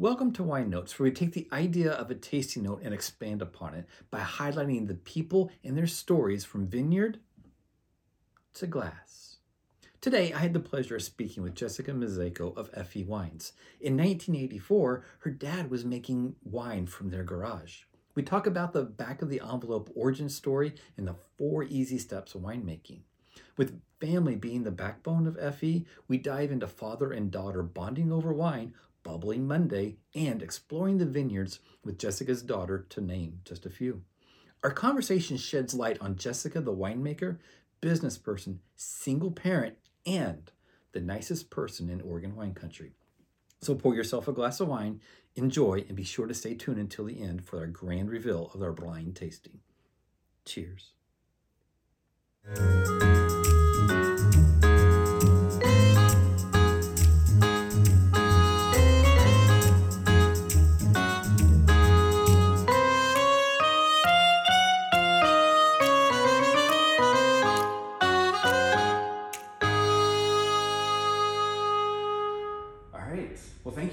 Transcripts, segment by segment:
Welcome to Weinnotes, where we take the idea of a tasting note and expand upon it by highlighting the people and their stories from vineyard to glass. Today, I had the pleasure of speaking with Jessica Mozeico of Et Fille Wines. In 1984, her dad was making wine from their garage. We talk about the back of the envelope origin story and the four easy steps of winemaking. With family being the backbone of Et Fille, we dive into father and daughter bonding over wine Bubbling Monday, and Exploring the Vineyards with Jessica's daughter, to name just a few. Our conversation sheds light on Jessica, the winemaker, business person, single parent, and the nicest person in Oregon wine country. So pour yourself a glass of wine, enjoy, and be sure to stay tuned until the end for our grand reveal of our blind tasting. Cheers.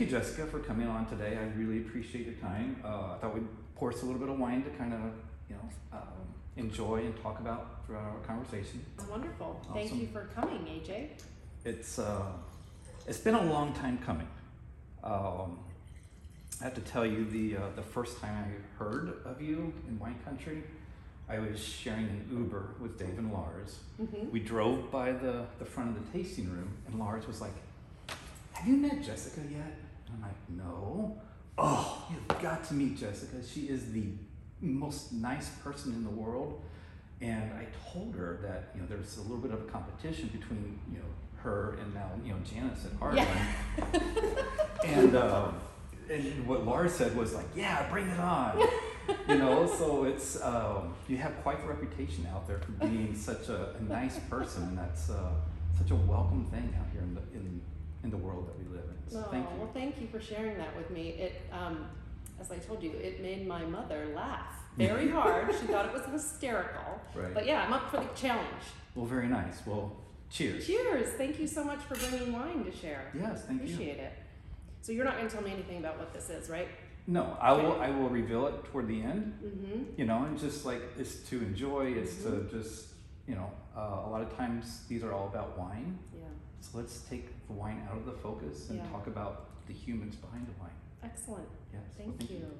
Jessica, for coming on today. I really appreciate your time. Uh, I thought we'd pour us a little bit of wine to kind of, you know, um, enjoy and talk about throughout our conversation. That's wonderful. Awesome. Thank you for coming, AJ. It's uh, it's been a long time coming. Um, I have to tell you, the uh, the first time I heard of you in wine country, I was sharing an Uber with Dave and Lars. Mm-hmm. We drove by the, the front of the tasting room, and Lars was like, Have you met Jessica yet? I'm like, no. Oh, you've got to meet Jessica. She is the most nice person in the world. And I told her that, you know, there's a little bit of a competition between, you know, her and now, you know, Janice at Heartland. Yeah. and, um, and what Laura said was like, yeah, bring it on. you know, so it's, um, you have quite the reputation out there for being such a, a nice person. And that's uh, such a welcome thing out here in the, in, in the world that we live in. So oh, thank you. Well, thank you for sharing that with me. It, um, as I told you, it made my mother laugh very hard. she thought it was hysterical. Right. But yeah, I'm up for the challenge. Well, very nice. Well, cheers. Cheers. Thank you so much for bringing wine to share. Yes, thank Appreciate you. Appreciate it. So you're not going to tell me anything about what this is, right? No, I will. I will reveal it toward the end. Mm-hmm. You know, and just like it's to enjoy. It's mm-hmm. to just you know. Uh, a lot of times these are all about wine. Yeah. So let's take the wine out of the focus and yeah. talk about the humans behind the wine. Excellent. Yes. Thank, well, thank you. you.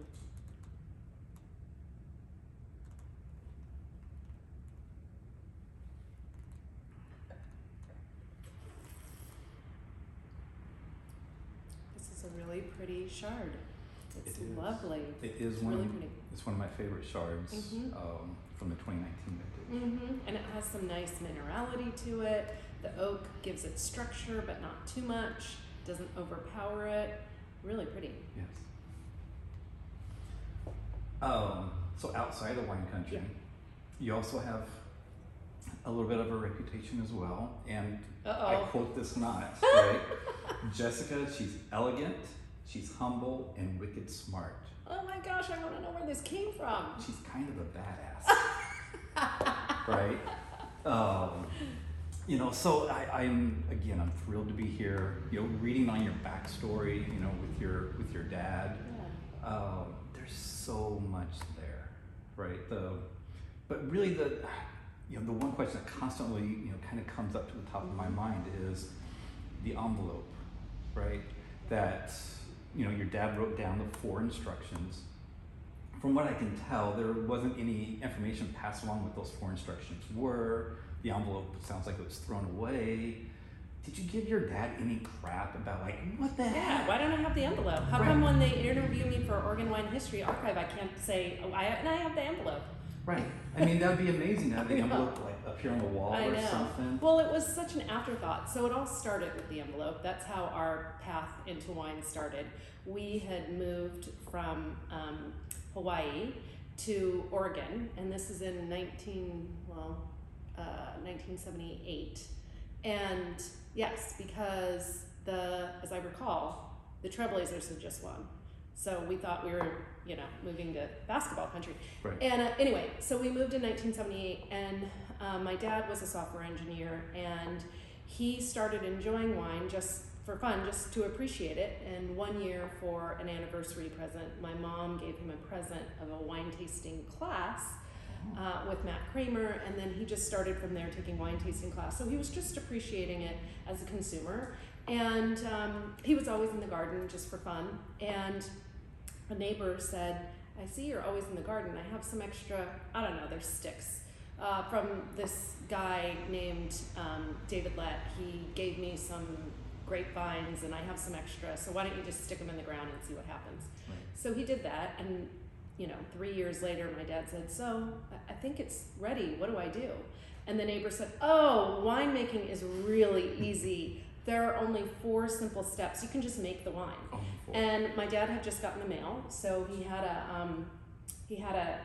This is a really pretty shard. It's it lovely. It is it's one. Really pretty. It's one of my favorite shards mm-hmm. um, from the 2019 vintage. Mm-hmm. And it has some nice minerality to it. The oak gives it structure, but not too much. Doesn't overpower it. Really pretty. Yes. Um, so outside of wine country, yeah. you also have a little bit of a reputation as well. And Uh-oh. I quote this not, right? Jessica, she's elegant, she's humble, and wicked smart. Oh my gosh, I want to know where this came from. She's kind of a badass. right? Um, you know, so I, I'm again, I'm thrilled to be here. You know, reading on your backstory, you know, with your with your dad. Yeah. Um, there's so much there, right? The, but really the, you know, the one question that constantly, you know, kind of comes up to the top of my mind is the envelope, right? That you know, your dad wrote down the four instructions. From what I can tell, there wasn't any information passed along what those four instructions were the envelope sounds like it was thrown away. Did you give your dad any crap about like what the yeah, heck? why don't I have the envelope? How right. come when they interview me for Oregon Wine History Archive, I can't say oh, I and I have the envelope? Right. I mean, that would be amazing to have the envelope like up here on the wall I or know. something. Well, it was such an afterthought. So it all started with the envelope. That's how our path into wine started. We had moved from um, Hawaii to Oregon, and this is in 19 well 1978. Uh, and yes, because the, as I recall, the Trailblazers had just won. So we thought we were, you know, moving to basketball country. Right. And uh, anyway, so we moved in 1978, and uh, my dad was a software engineer, and he started enjoying wine just for fun, just to appreciate it. And one year for an anniversary present, my mom gave him a present of a wine tasting class uh, with Matt Kramer, and then he just started from there taking wine tasting class. So he was just appreciating it as a consumer, and um, he was always in the garden just for fun. And a neighbor said, "I see you're always in the garden. I have some extra. I don't know. There's sticks." Uh, from this guy named um, David Lett. He gave me some grapevines and I have some extra, so why don't you just stick them in the ground and see what happens? Right. So he did that, and you know, three years later, my dad said, "So I- think it's ready. What do I do?" And the neighbor said, "Oh, winemaking is really easy. There are only four simple steps. You can just make the wine." Oh. And my dad had just gotten the mail, so he had a um, he had a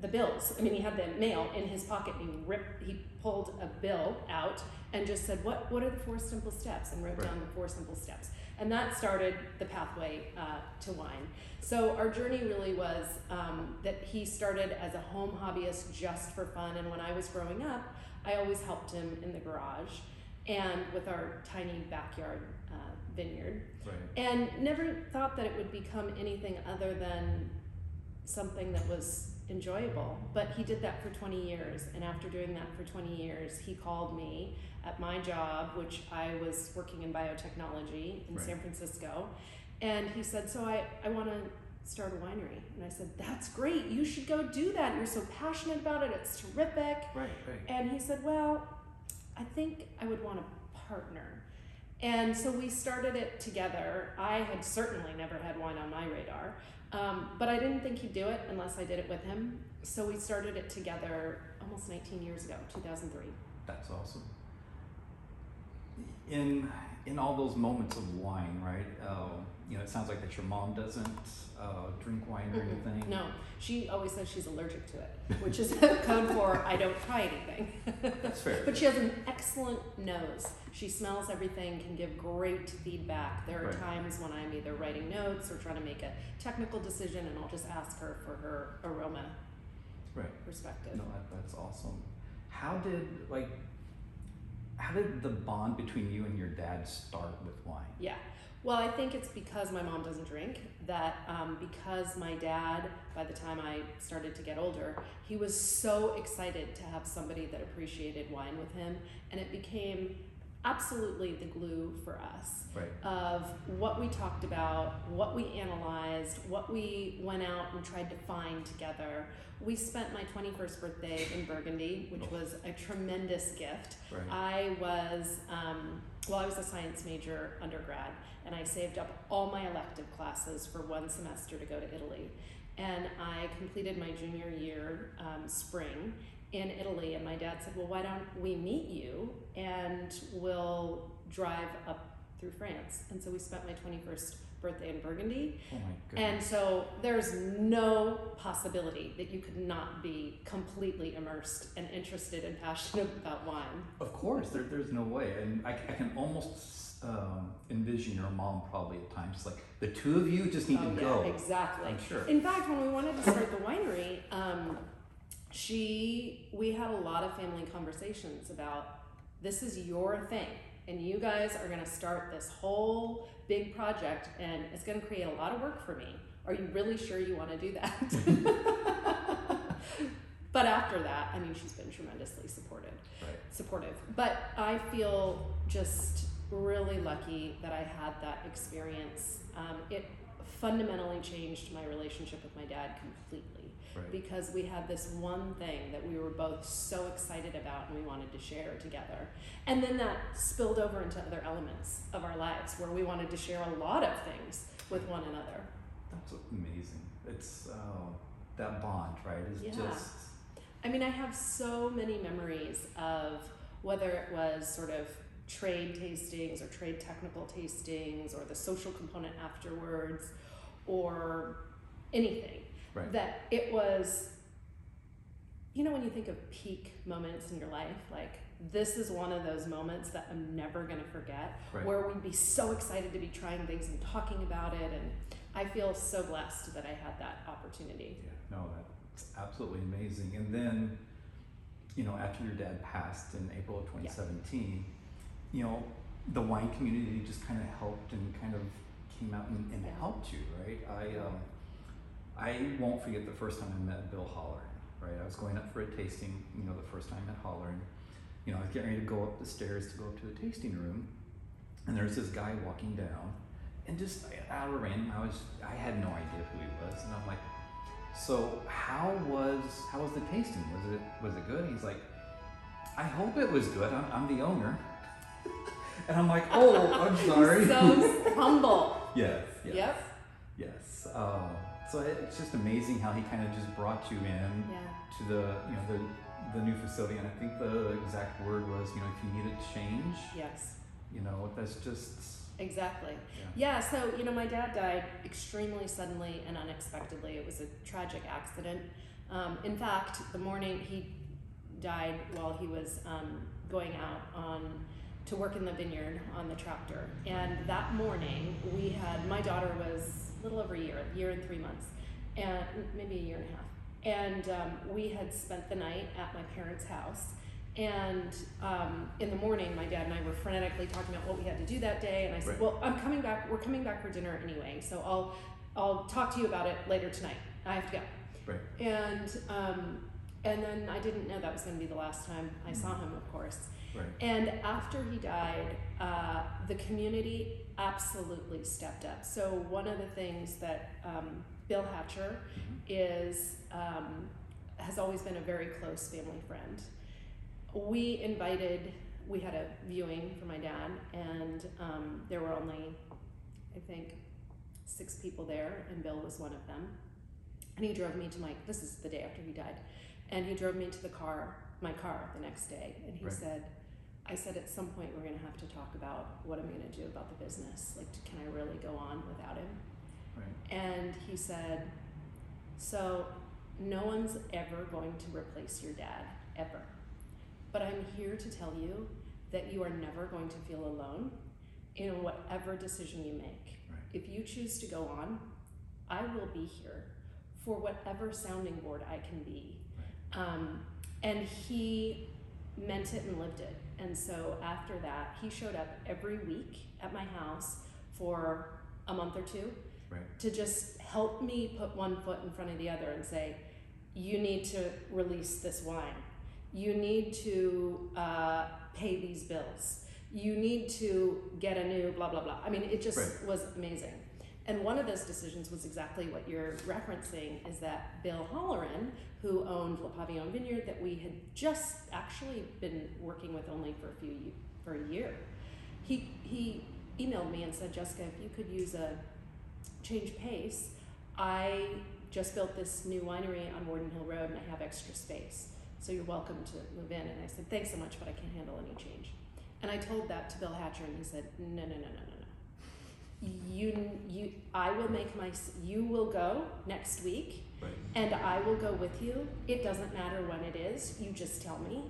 the bills. I mean, he had the mail in his pocket. And he ripped. He pulled a bill out and just said, "What what are the four simple steps?" and wrote Right. down the four simple steps. And that started the pathway uh, to wine. So our journey really was um, that he started as a home hobbyist just for fun. And when I was growing up, I always helped him in the garage and with our tiny backyard uh, vineyard right. and never thought that it would become anything other than something that was enjoyable. But he did that for 20 years, and after doing that for 20 years, he called me at my job, which I was working in biotechnology in Right. San Francisco, and he said, "So I I want to." Start a winery, and I said, "That's great. You should go do that. You're so passionate about it. It's terrific." Right, right. And he said, Well, I think I would want a partner. And so we started it together. I had certainly never had wine on my radar, um, but I didn't think he'd do it unless I did it with him. So we started it together almost 19 years ago, 2003. That's awesome. In in all those moments of wine, right? Uh, you know, it sounds like that your mom doesn't uh, drink wine or Mm-mm. anything. No, she always says she's allergic to it, which is code for I don't try anything. That's fair. But she has an excellent nose. She smells everything, can give great feedback. There are Right. times when I'm either writing notes or trying to make a technical decision, and I'll just ask her for her aroma right. perspective. No, that, that's awesome. How did like how did the bond between you and your dad start with wine? Yeah. Well, I think it's because my mom doesn't drink that um, because my dad, by the time I started to get older, he was so excited to have somebody that appreciated wine with him, and it became absolutely the glue for us. Right. of what we talked about, what we analyzed, what we went out and tried to find together. We spent my 21st birthday in Burgundy, which was a tremendous gift. Right. I was, um, well, I was a science major undergrad, and I saved up all my elective classes for one semester to go to Italy. And I completed my junior year um, spring in Italy, and my dad said, Well, why don't we meet you and we'll drive up through France? And so we spent my 21st birthday in Burgundy. oh my And so there's no possibility that you could not be completely immersed and interested and passionate about wine. of course, there, there's no way, and I, I can almost um, envision your mom probably at times like the two of you just need oh, to yeah, go. exactly. I'm sure. In fact, when we wanted to start the winery, um, she we had a lot of family conversations about this is your thing, and you guys are going to start this whole big project, and it's going to create a lot of work for me. Are you really sure you want to do that? but after that, I mean, she's been tremendously supportive Right. supportive. But I feel just really lucky that I had that experience. Um, it fundamentally changed my relationship with my dad completely Right. because we had this one thing that we were both so excited about and we wanted to share together. And then that spilled over into other elements of our lives where we wanted to share a lot of things with one another. That's amazing. It's uh, that bond, right? Is Yeah. just I mean, I have so many memories of whether it was sort of trade tastings or trade technical tastings or the social component afterwards or anything. Right. That it was, you know, when you think of peak moments in your life, like this is one of those moments that I'm never going to forget right. where we'd be so excited to be trying things and talking about it. And I feel so blessed that I had that opportunity. Yeah, no, that's absolutely amazing. And then, you know, after your dad passed in April of 2017, you know, the wine community just kind of helped and kind of came out and, and Yeah. helped you, right? I um, I won't forget the first time I met Bill Holler. Right, I was going up for a tasting. You know, the first time at Holler, and you know, I was getting ready to go up the stairs to go up to the tasting room, and there's this guy walking down, and just out of random, I was I had no idea who he was, and I'm like, so how was how was the tasting? Was it was it good? He's like, I hope it was good. I'm, I'm the owner. and I'm like, oh, I'm sorry. so humble. yes, yes, Yep. yes. Um, so it's just amazing how he kind of just brought you in Yeah. to the you know the the new facility, and I think the exact word was you know if you needed change, Yes. you know that's just Exactly. yeah. Yeah, so you know, my dad died extremely suddenly and unexpectedly. It was a tragic accident. Um, in fact, the morning he died while he was um, going out on to work in the vineyard on the tractor, and that morning we had my daughter was a little over a year, a year and three months, and maybe a year and a half, and um, we had spent the night at my parents' house. And um, in the morning, my dad and I were frenetically talking about what we had to do that day. And I said, Right. "Well, I'm coming back. We're coming back for dinner anyway, so I'll I'll talk to you about it later tonight. I have to go." Right. And um, and then I didn't know that was going to be the last time I saw him, of course. Right. And after he died, uh, the community absolutely stepped up. So one of the things that um, Bill Hatcher Mhm. is um, has always been a very close family friend. We invited. We had a viewing for my dad, and um, there were only, I think, six people there, and Bill was one of them. And he drove me to my. This is the day after he died, and he drove me to the car, my car, the next day, and he Right. said, I said at some point we're gonna have to talk about what I'm gonna do about the business. Like, can I really go on without him? Right. And he said, So, no one's ever going to replace your dad, ever. But I'm here to tell you that you are never going to feel alone in whatever decision you make. Right. If you choose to go on, I will be here for whatever sounding board I can be. Um, and he meant it and lived it. And so after that, he showed up every week at my house for a month or two Right. to just help me put one foot in front of the other and say, you need to release this wine. You need to uh, pay these bills. You need to get a new blah, blah, blah. I mean, it just Right. was amazing. And one of those decisions was exactly what you're referencing is that Bill Holloran, who owned Le Pavillon Vineyard, that we had just actually been working with only for a few for a year, he he emailed me and said, Jessica, if you could use a change pace, I just built this new winery on Worden Hill Road and I have extra space. So you're welcome to move in. And I said, thanks so much, but I can't handle any change. And I told that to Bill Hatcher and he said, no, no, no, no, no. You, you, I will make my, you will go next week Right. and I will go with you. It doesn't matter when it is, you just tell me.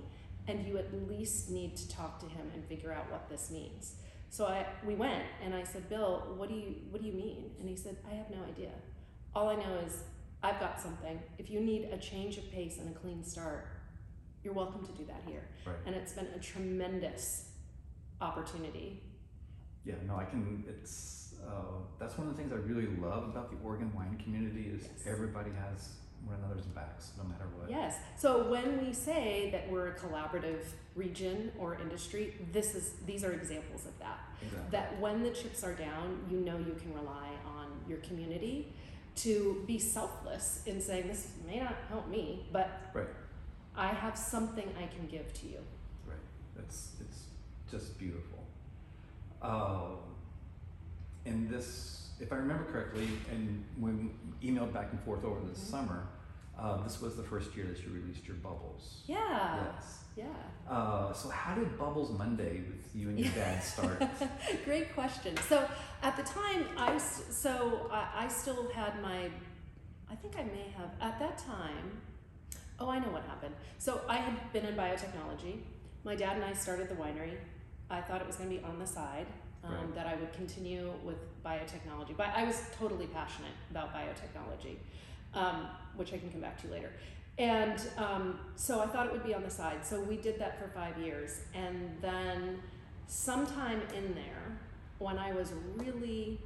And you at least need to talk to him and figure out what this means. So I, we went and I said, Bill, what do you, what do you mean? And he said, I have no idea. All I know is I've got something. If you need a change of pace and a clean start, you're welcome to do that here. Right. And it's been a tremendous opportunity. Yeah, no, I can. It's uh, that's one of the things I really love about the Oregon wine community is Yes. everybody has one another's backs, no matter what. Yes. So when we say that we're a collaborative region or industry, this is these are examples of that. Exactly. that when the chips are down, you know you can rely on your community to be selfless in saying, This may not help me, but Right. I have something I can give to you. Right. That's it's just beautiful. Um, and this, if I remember correctly, and when we emailed back and forth over the Mhm. summer, uh, this was the first year that you released your bubbles. Yeah. Yes. Yeah. Uh, so how did Bubbles Monday with you and your dad start? Great question. So at the time, I so I, I still had my, I think I may have at that time. Oh, I know what happened. So I had been in biotechnology. My dad and I started the winery. I thought it was going to be on the side. Um, Right. That I would continue with biotechnology, but I was totally passionate about biotechnology, um, which I can come back to later. And um, so I thought it would be on the side. So we did that for five years. And then sometime in there, when I was really,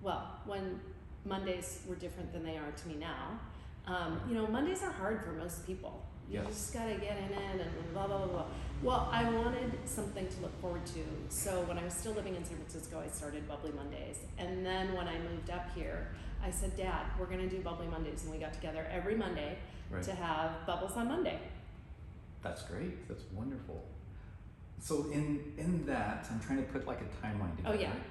well, when Mondays were different than they are to me now, um, you know, Mondays are hard for most people. You Yes. just gotta get in it and blah, blah, blah, blah. Well, I wanted something to look forward to. So when I was still living in San Francisco, I started Bubbly Mondays. And then when I moved up here, I said, Dad, we're gonna do Bubbly Mondays. And we got together every Monday Right. to have bubbles on Monday. That's great. That's wonderful. So in in that, I'm trying to put like a timeline together. Oh, together. yeah.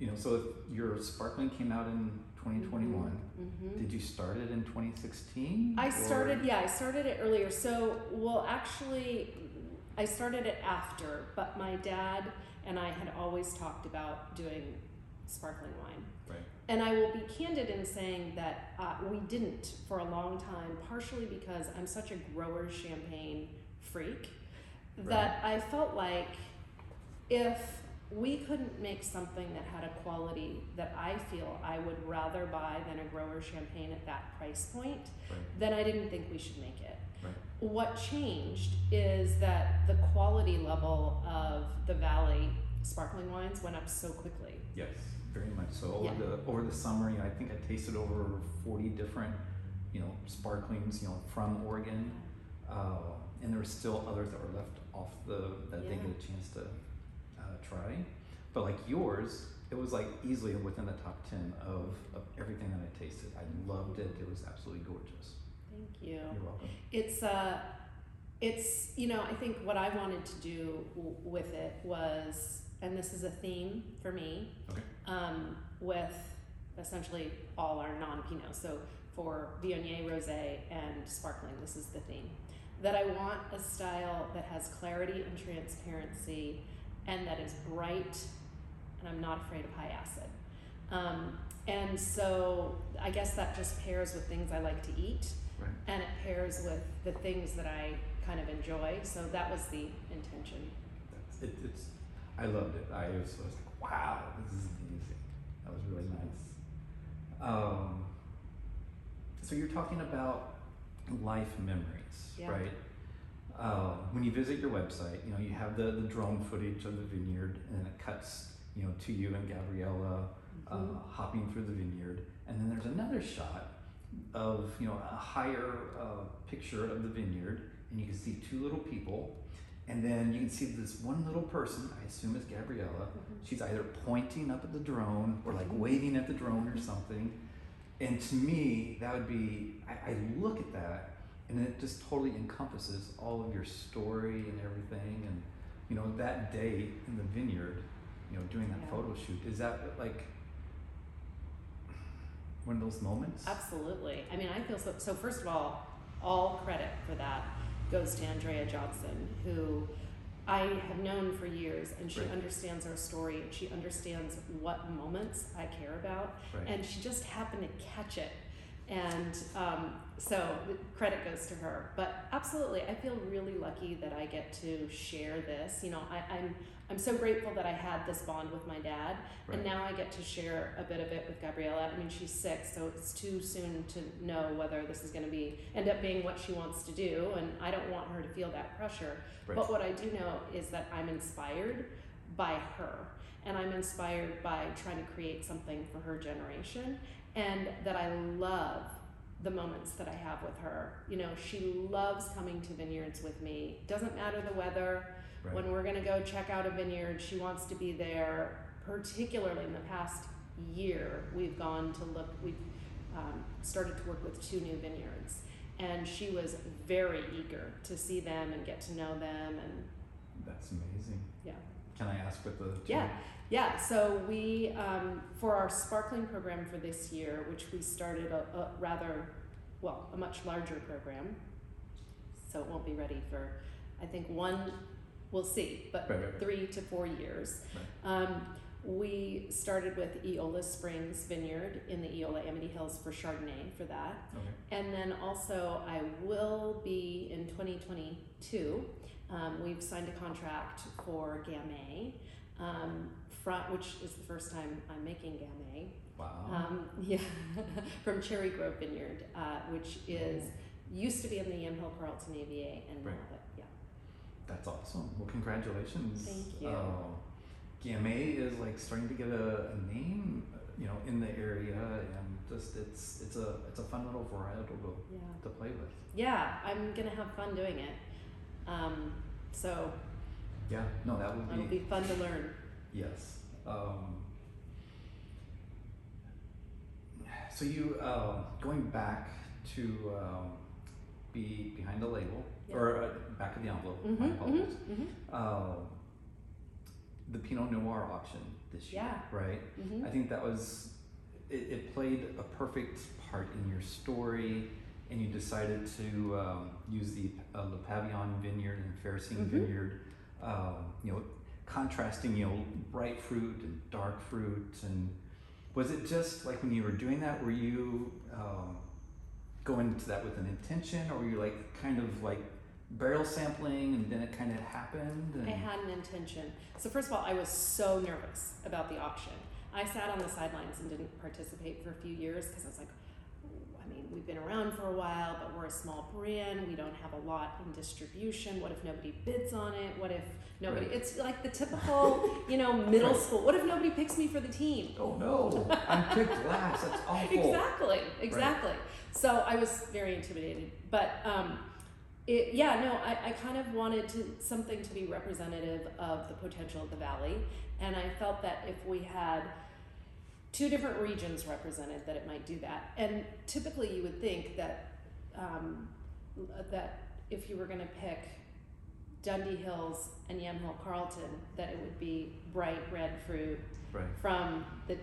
You know, so if your sparkling came out in 2021, hmm did you start it in 2016? I or- started, yeah, I started it earlier. So, well, actually, I started it after, but my dad and I had always talked about doing sparkling wine. Right. And I will be candid in saying that uh, we didn't for a long time, partially because I'm such a grower champagne freak that I felt like if we couldn't make something that had a quality that I feel I would rather buy than a grower champagne at that price point, Right. then I didn't think we should make it. What changed is that the quality level of the Valley sparkling wines went up so quickly. Yes, very much so. Over Yeah. the over the summer, you know, I think I tasted over 40 different, you know, sparklings, you know, from Oregon, uh, and there were still others that were left off the that I didn't get a chance to uh, try. But like yours, it was like easily within the top 10 of, of everything that I tasted. I loved it. It was absolutely gorgeous. Thank you. You're welcome. It's uh, it's you know I think what I wanted to do w- with it was, and this is a theme for me, Okay. um, with essentially all our non-Pinot. So for Viognier, Rosé, and Sparkling, this is the theme. That I want a style that has clarity and transparency, and that is bright, and I'm not afraid of high acid. Um, and so I guess that just pairs with things I like to eat Right. and it pairs with the things that I kind of enjoy. So that was the intention. That's, it, it's, I loved it. I was, I was like, wow, this is amazing. That was really nice. Um, so you're talking about life memories, Yeah. right? Uh, when you visit your website, you know you have the, the drone footage of the vineyard, and it cuts, you know, to you and Gabriella uh, Mhm. hopping through the vineyard, and then there's another shot of you know a higher uh, picture of the vineyard, and you can see two little people, and then you can see this one little person. I assume is Gabriella. Mhm. She's either pointing up at the drone or like Mhm. waving at the drone or something. And to me, that would be I, I look at that and it just totally encompasses all of your story and everything. And you know that day in the vineyard, you know, doing that Yeah. photo shoot. Is that like one of those moments? Absolutely. I mean, I feel so. So first of all, all credit for that goes to Andrea Johnson, who I have known for years, and she Right. understands our story, and she understands what moments I care about, Right. and she just happened to catch it. And um, so credit goes to her. But absolutely, I feel really lucky that I get to share this. You know, I, I'm I'm so grateful that I had this bond with my dad, and now I get to share a bit of it with Gabriella. I mean, she's six, so it's too soon to know whether this is going to be end up being what she wants to do, and I don't want her to feel that pressure. Right. But what I do know is that I'm inspired by her, and I'm inspired by trying to create something for her generation, and that I love the moments that I have with her. You know, she loves coming to vineyards with me. Doesn't matter the weather. Right. When we're gonna go check out a vineyard, she wants to be there. Particularly in the past year, we've gone to look. We've um, started to work with two new vineyards, and she was very eager to see them and get to know them. And That's amazing. yeah, Can I ask what the Yeah. yeah. So we um, for our sparkling program for this year, which we started a, a rather well a much larger program, so it won't be ready for I think one. We'll see, but Right, right, right. three to four years. Um, we started with Eola Springs Vineyard in the Eola Amity Hills for Chardonnay for that. Okay. And then also, I will be in 2022. Um, we've signed a contract for Gamay, um, from, which is the first time I'm making Gamay. Wow. Um, yeah, from Cherry Grove Vineyard, uh, which is used to be in the Yamhill Carlton AVA, and now Right. yeah. That's awesome. Well, congratulations. Thank you. Uh, Gamay is like starting to get a, a name, you know, in the area, and just it's it's a it's a fun little varietal to, Yeah. to play with. Yeah, I'm gonna have fun doing it. Um, so Yeah, no, that would it'll be fun to learn. Yes. Um, so you um, going back to um, be behind the label Yeah. or uh, back of the envelope. my Mhm, apologies. mhm, mhm. Uh, the Pinot Noir auction this year, Yeah. right? Mhm. I think that was it, it played a perfect part in your story, and you decided to um, use the uh, Le Pavillon Vineyard and Fairsing Mhm. Vineyard, um, you know, contrasting you know bright fruit and dark fruit, and was it just like when you were doing that, were you um, going into that with an intention, or were you like kind of like barrel sampling, and then it kind of happened? And, I had an intention. So first of all, I was so nervous about the auction. I sat on the sidelines and didn't participate for a few years because I was like, mean, we've been around for a while, but we're a small brand. We don't have a lot in distribution. What if nobody bids on it? What if nobody? Right. It's like the typical, you know, middle Right. school. What if nobody picks me for the team? Oh no! I'm picked last. That's awful. Exactly, exactly. So I was very intimidated, but um, it, yeah, no, I, I kind of wanted to something to be representative of the potential of the valley, and I felt that if we had two different regions represented, that it might do that. And typically, you would think that um, that if you were going to pick Dundee Hills and Yamhill Carlton, that it would be bright red fruit Right. from the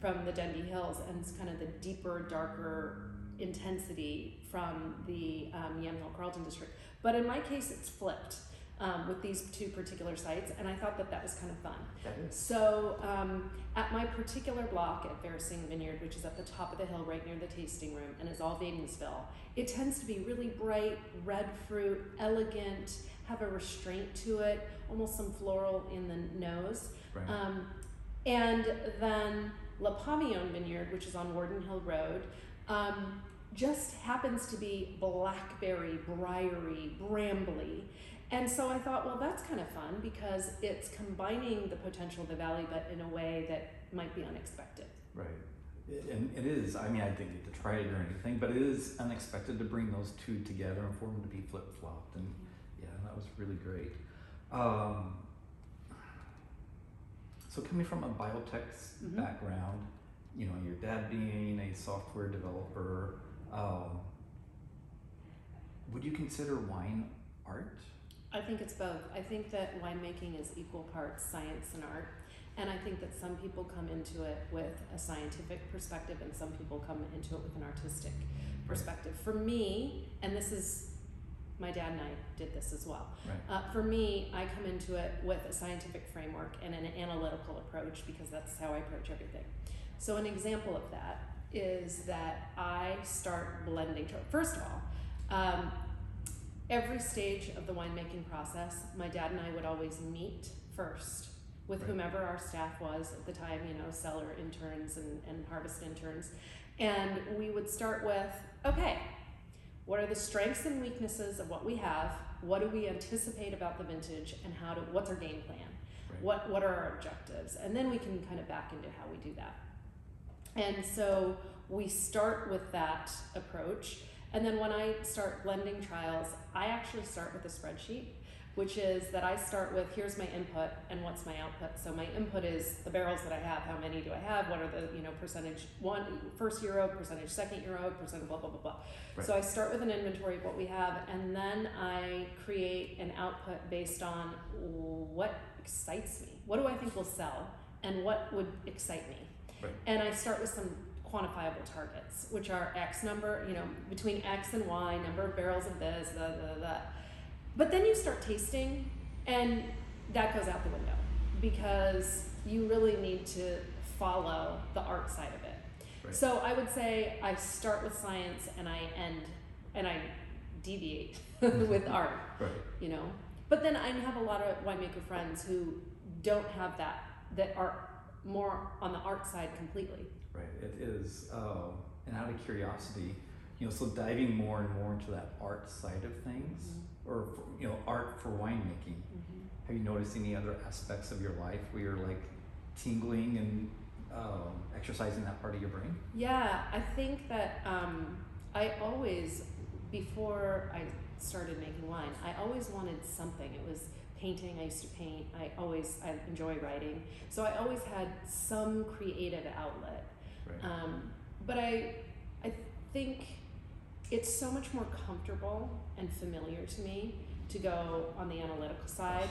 from the Dundee Hills and it's kind of the deeper, darker intensity from the um, Yamhill Carlton district. But in my case, it's flipped um, with these two particular sites, and I thought that that was kind of fun. So um, at my particular block at Fairsing Vineyard, which is at the top of the hill right near the tasting room and is all Wadensville, it tends to be really bright, red fruit, elegant, have a restraint to it, almost some floral in the nose. Right. Um, and then La Pavillon Vineyard, which is on Worden Hill Road, um, just happens to be blackberry, briary, brambly. And so I thought, well, that's kind of fun because it's combining the potential of the valley, but in a way that might be unexpected. Right. And it is, I mean, I didn't get to try it or anything, but it is unexpected to bring those two together and for them to be flip flopped. And yeah, that was really great. Um, so, coming from a biotech s- Mhm. background, you know, your dad being a software developer, um, would you consider wine art? I think it's both. I think that winemaking is equal parts science and art. And I think that some people come into it with a scientific perspective and some people come into it with an artistic perspective. For me, and this is my dad and I did this as well. Right. Uh, for me, I come into it with a scientific framework and an analytical approach because that's how I approach everything. So, an example of that is that I start blending. First of all, um, every stage of the winemaking process, my dad and I would always meet first with Right. whomever our staff was at the time, you know, cellar interns and, and harvest interns. And we would start with okay, what are the strengths and weaknesses of what we have? What do we anticipate about the vintage? And how do, what's our game plan? Right. What, what are our objectives? And then we can kind of back into how we do that. And so we start with that approach. And then when I start blending trials, I actually start with a spreadsheet, which is that I start with here's my input and what's my output. So my input is the barrels that I have, how many do I have, what are the you know percentage one first euro, percentage second euro, percent blah blah blah blah. Right. So I start with an inventory of what we have, and then I create an output based on what excites me. What do I think will sell, and what would excite me. Right. And I start with some quantifiable targets, which are X number, you know, between X and Y, number of barrels of this, da, da, da. But then you start tasting, and that goes out the window because you really need to follow the art side of it. Right. So I would say I start with science and I end, and I deviate with art, Right. you know. But then I have a lot of winemaker friends who don't have that, that are more on the art side completely. Right, it is. Um, and out of curiosity, you know, so diving more and more into that art side of things, Mhm. or for, you know, art for winemaking. Mhm. Have you noticed any other aspects of your life where you're like tingling and um, exercising that part of your brain? Yeah, I think that um, I always, before I started making wine, I always wanted something. It was painting. I used to paint. I always I enjoy writing, so I always had some creative outlet. Right. Um, but I, I think it's so much more comfortable and familiar to me to go on the analytical side.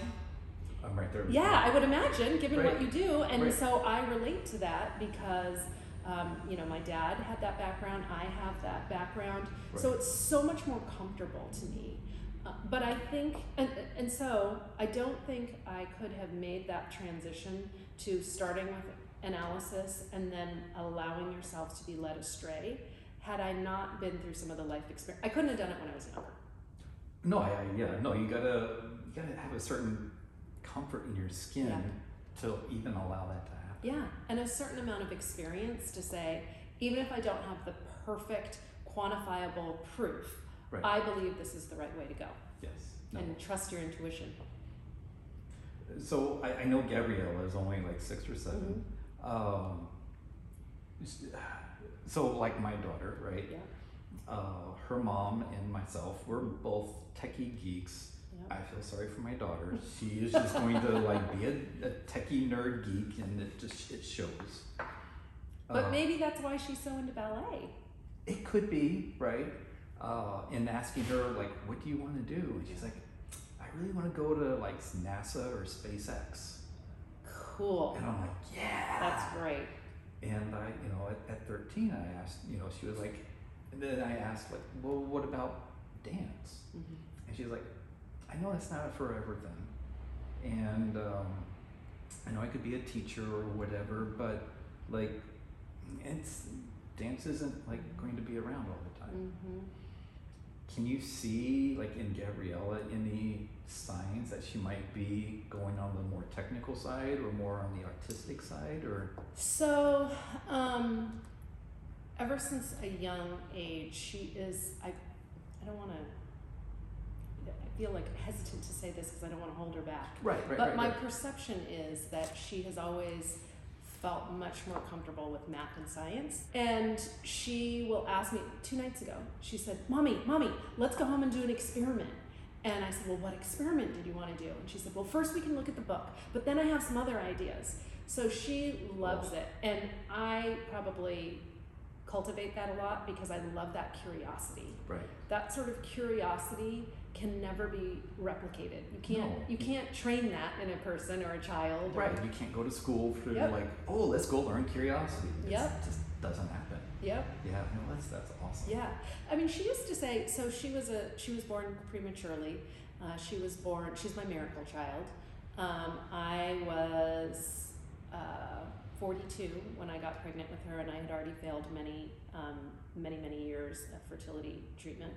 I'm right there. Yeah, you. I would imagine, given what you do, and Right. so I relate to that because, um, you know, my dad had that background. I have that background, so it's so much more comfortable to me. Uh, but I think, and and so I don't think I could have made that transition to starting with analysis and then allowing yourself to be led astray had I not been through some of the life experience. I couldn't have done it when I was younger. No, I, I yeah, no, you gotta you gotta have a certain comfort in your skin Yeah. to even allow that to happen. Yeah, and a certain amount of experience to say, even if I don't have the perfect quantifiable proof, Right. I believe this is the right way to go. yes. No. And trust your intuition. So I, I know Gabrielle is only like six or 7 Mm-hmm. Um, so like my daughter, right? Yeah. Uh, her mom and myself, we're both techie geeks. Yeah. I feel sorry for my daughter. She is just going to like be a, a techie nerd geek, and it just it shows. But Uh, maybe that's why she's so into ballet. It could be, right? Uh, and asking her, like, what do you want to do? And she's like, I really want to go to like NASA or SpaceX. Cool. And I'm like, yeah. That's great. And I, you know, at, at 13, I asked, you know, she was like, and then I asked, like, well, what about dance? hmm And she's like, I know that's not a forever thing. And um, I know I could be a teacher or whatever, but like, it's dance isn't like going to be around all the time. hmm Can you see, like in Gabriella, any signs that she might be going on the more technical side or more on the artistic side? Or So, um, ever since a young age, she is. I, I don't want to. I feel like hesitant to say this because I don't want to hold her back. right, right, But my perception is that she has always felt much more comfortable with math and science. And she will ask me, two nights ago, she said, Mommy, Mommy, let's go home and do an experiment. And I said, Well, what experiment did you want to do? And she said, Well, first we can look at the book, but then I have some other ideas. So she loves it. And I probably cultivate that a lot because I love that curiosity Right. that sort of curiosity can never be replicated. You can't No. you can't train that in a person or a child. or- Right. You can't go to school for Yep. like, oh, let's go learn curiosity. It's- Yep. It just doesn't happen. Yep. Yeah, no, that's that's awesome. Yeah. I mean, she used to say. So she was a she was born prematurely. Uh, she was born. She's my miracle child. Um, I was uh, 42 when I got pregnant with her, and I had already failed many um, many many years of fertility treatment,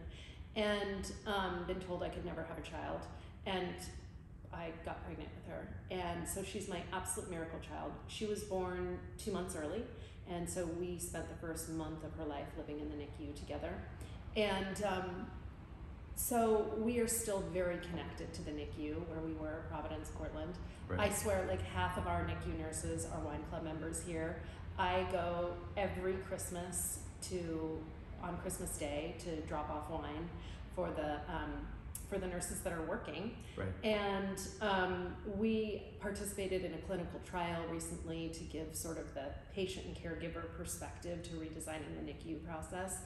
and um, been told I could never have a child. And I got pregnant with her, and so she's my absolute miracle child. She was born two months early, and so we spent the first month of her life living in the NICU together. And um, so we are still very connected to the NICU where we were, Providence, Portland. I swear, like half of our NICU nurses are wine club members here. I go every Christmas to on Christmas Day to drop off wine for the um, for the nurses that are working. Right. And um, we participated in a clinical trial recently to give sort of the patient and caregiver perspective to redesigning the NICU process.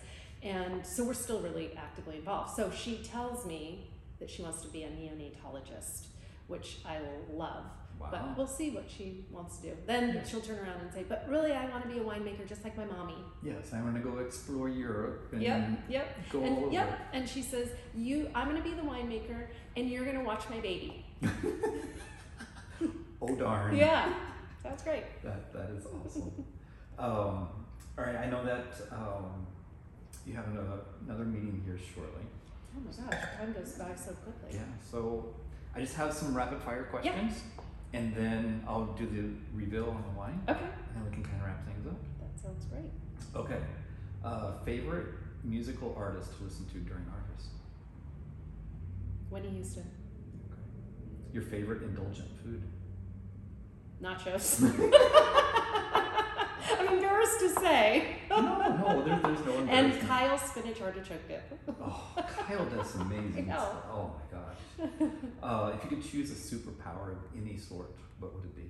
And so we're still really actively involved. So she tells me that she wants to be a neonatologist, which I love. Wow. But we'll see what she wants to do. Then Yeah. she'll turn around and say, But really, I want to be a winemaker just like my mommy. yes, I want to go explore Europe and Yep, yep. go all And over. yep, and she says, "You, I'm going to be the winemaker, and you're going to watch my baby." Oh darn. Yeah, that's great. That that is awesome. um, all right, I know that um, you have another, another meeting here shortly. Oh my gosh, time goes by so quickly. Yeah. So I just have some rapid fire questions, and then I'll do the reveal on the wine, Okay, and then we can kind of wrap things up. that sounds great. Okay. Uh, favorite musical artist to listen to during harvest? Whitney Houston. Your favorite indulgent food? Nachos. I'm embarrassed to say. No, no, there, there's no And. Kyle spinach artichoke dip. Oh, Kyle does amazing I know. stuff. Oh my gosh. Uh, if you could choose a superpower of any sort, what would it be?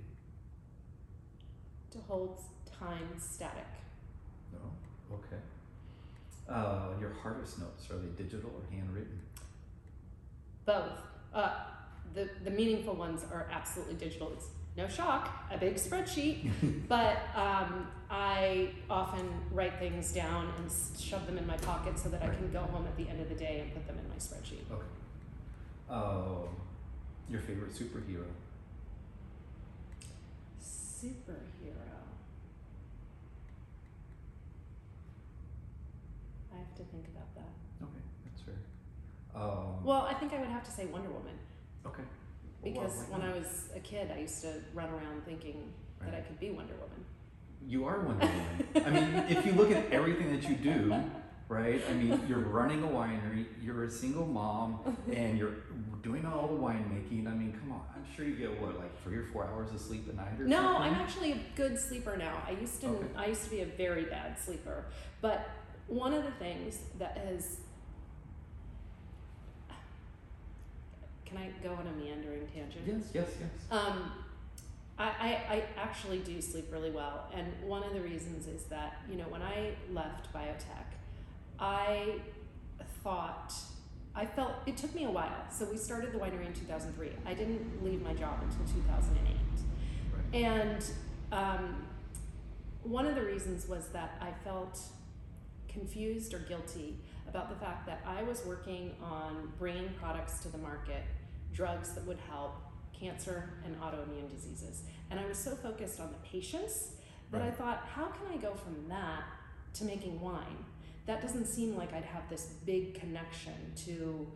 to hold time static. No. Okay. Uh, your harvest notes are they digital or handwritten? Both. Uh, the, the meaningful ones are absolutely digital. It's no shock, a big spreadsheet, but um, I often write things down and shove them in my pocket so that I can go home at the end of the day and put them in my spreadsheet. Okay. Uh, your favorite superhero? Superhero. I have to think about that. Okay, that's fair. Um, Well, I think I would have to say Wonder Woman okay. Because when I was a kid, I used to run around thinking that I could be Wonder Woman. You are Wonder Woman. I mean, if you look at everything that you do, right? I mean, you're running a winery, you're a single mom, and you're doing all the winemaking. I mean, come on. I'm sure you get what, like three or four hours of sleep a night or No, something? I'm actually a good sleeper now. I used to Okay. I used to be a very bad sleeper. But one of the things that has Can I go on a meandering tangent? Yes, yes, yes. Um, I, I, I actually do sleep really well, and one of the reasons is that, you know, when I left biotech, I thought, I felt, it took me a while. So we started the winery in 2003. I didn't leave my job until 2008. Right. And um, one of the reasons was that I felt confused or guilty about the fact that I was working on bringing products to the market, drugs that would help cancer and autoimmune diseases. And I was so focused on the patients that I thought, how can I go from that to making wine? That doesn't seem like I'd have this big connection to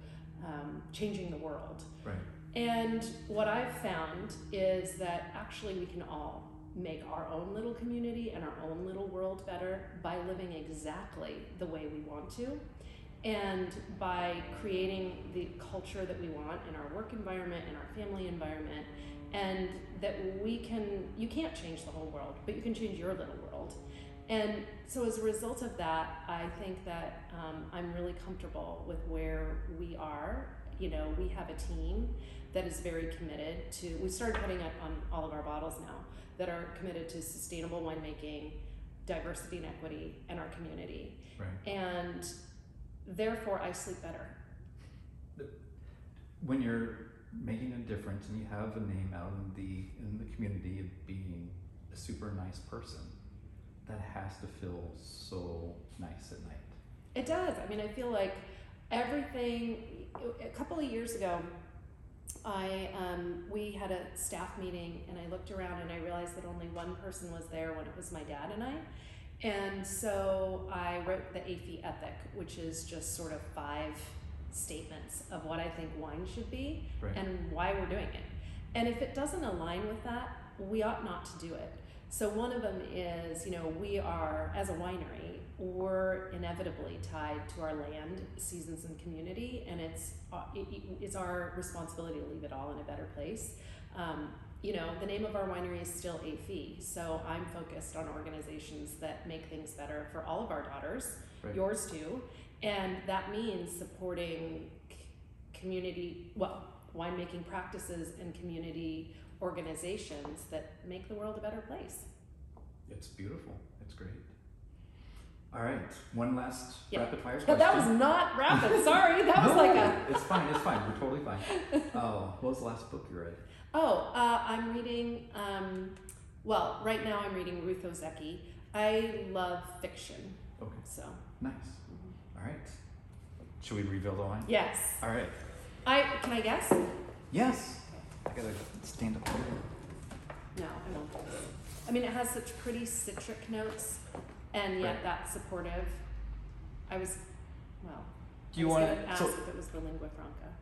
um, changing the world. Right. And what I've found is that actually we can all make our own little community and our own little world better by living exactly the way we want to and by creating the culture that we want in our work environment in our family environment and that we can you can't change the whole world but you can change your little world. And so as a result of that i think that um, i'm really comfortable with where we are. You know we have a team that is very committed to we started putting it on all of our bottles now that are committed to sustainable winemaking diversity and equity and our community. Right. and therefore i sleep better When you're making a difference and you have a name out in the in the community of being a super nice person, that has to feel so nice at night. It does. I mean, I feel like everything. A couple of years ago, I um, we had a staff meeting, and I looked around and I realized that only one person was there when it was my dad and I. And so I wrote the Et Fille ethic, which is just sort of five statements of what I think wine should be Right. and why we're doing it. And if it doesn't align with that, we ought not to do it. So one of them is, you know, we are as a winery, we're inevitably tied to our land, seasons, and community, and it's uh, it, it- it's our responsibility to leave it all in a better place. Um, you know, the name of our winery is still Et Fille, so I'm focused on organizations that make things better for all of our daughters, Right. yours too, and that means supporting community, well, winemaking practices and community organizations that make the world a better place. It's beautiful. It's great. All right, one last Yeah. rapid fire But question. that was not rapid. Sorry, that was No, like a. It's fine. It's fine. We're totally fine. Oh, what was the last book you read? Oh, uh, I'm reading. Um, well, right now I'm reading Ruth Ozeki. I love fiction, Okay, so nice. All right. Should we reveal the wine? yes. All right. I can I guess? Yes. I gotta stand up here. No, I won't. I mean, it has such pretty citric notes, and yet Right. that's supportive. I was, well. Do you I was want to? ask So if it was the lingua franca?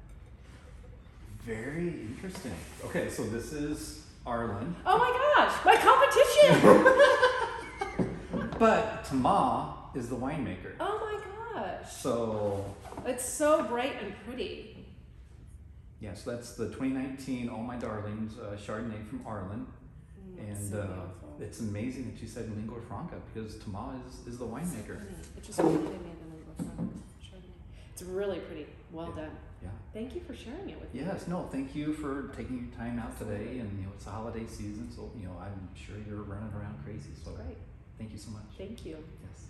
Very interesting. Okay, so this is Arlen, Oh my gosh, my competition! but Tama is the winemaker. oh my gosh. So It's so bright and pretty. yeah, so that's the 2019 All My Darlings uh, Chardonnay from Arlen, Mm, and so uh, it's amazing that you said Lingua Franca because Tama is, is the winemaker. It just me of the Lingua Franca Chardonnay. It's really pretty. Well Yeah. done. Yeah. Thank you for sharing it with me. Yes, no, thank you for taking your time out today, and you know it's the holiday season, so you know I'm sure you're running around crazy. So Great. thank you so much. Thank you. Yes.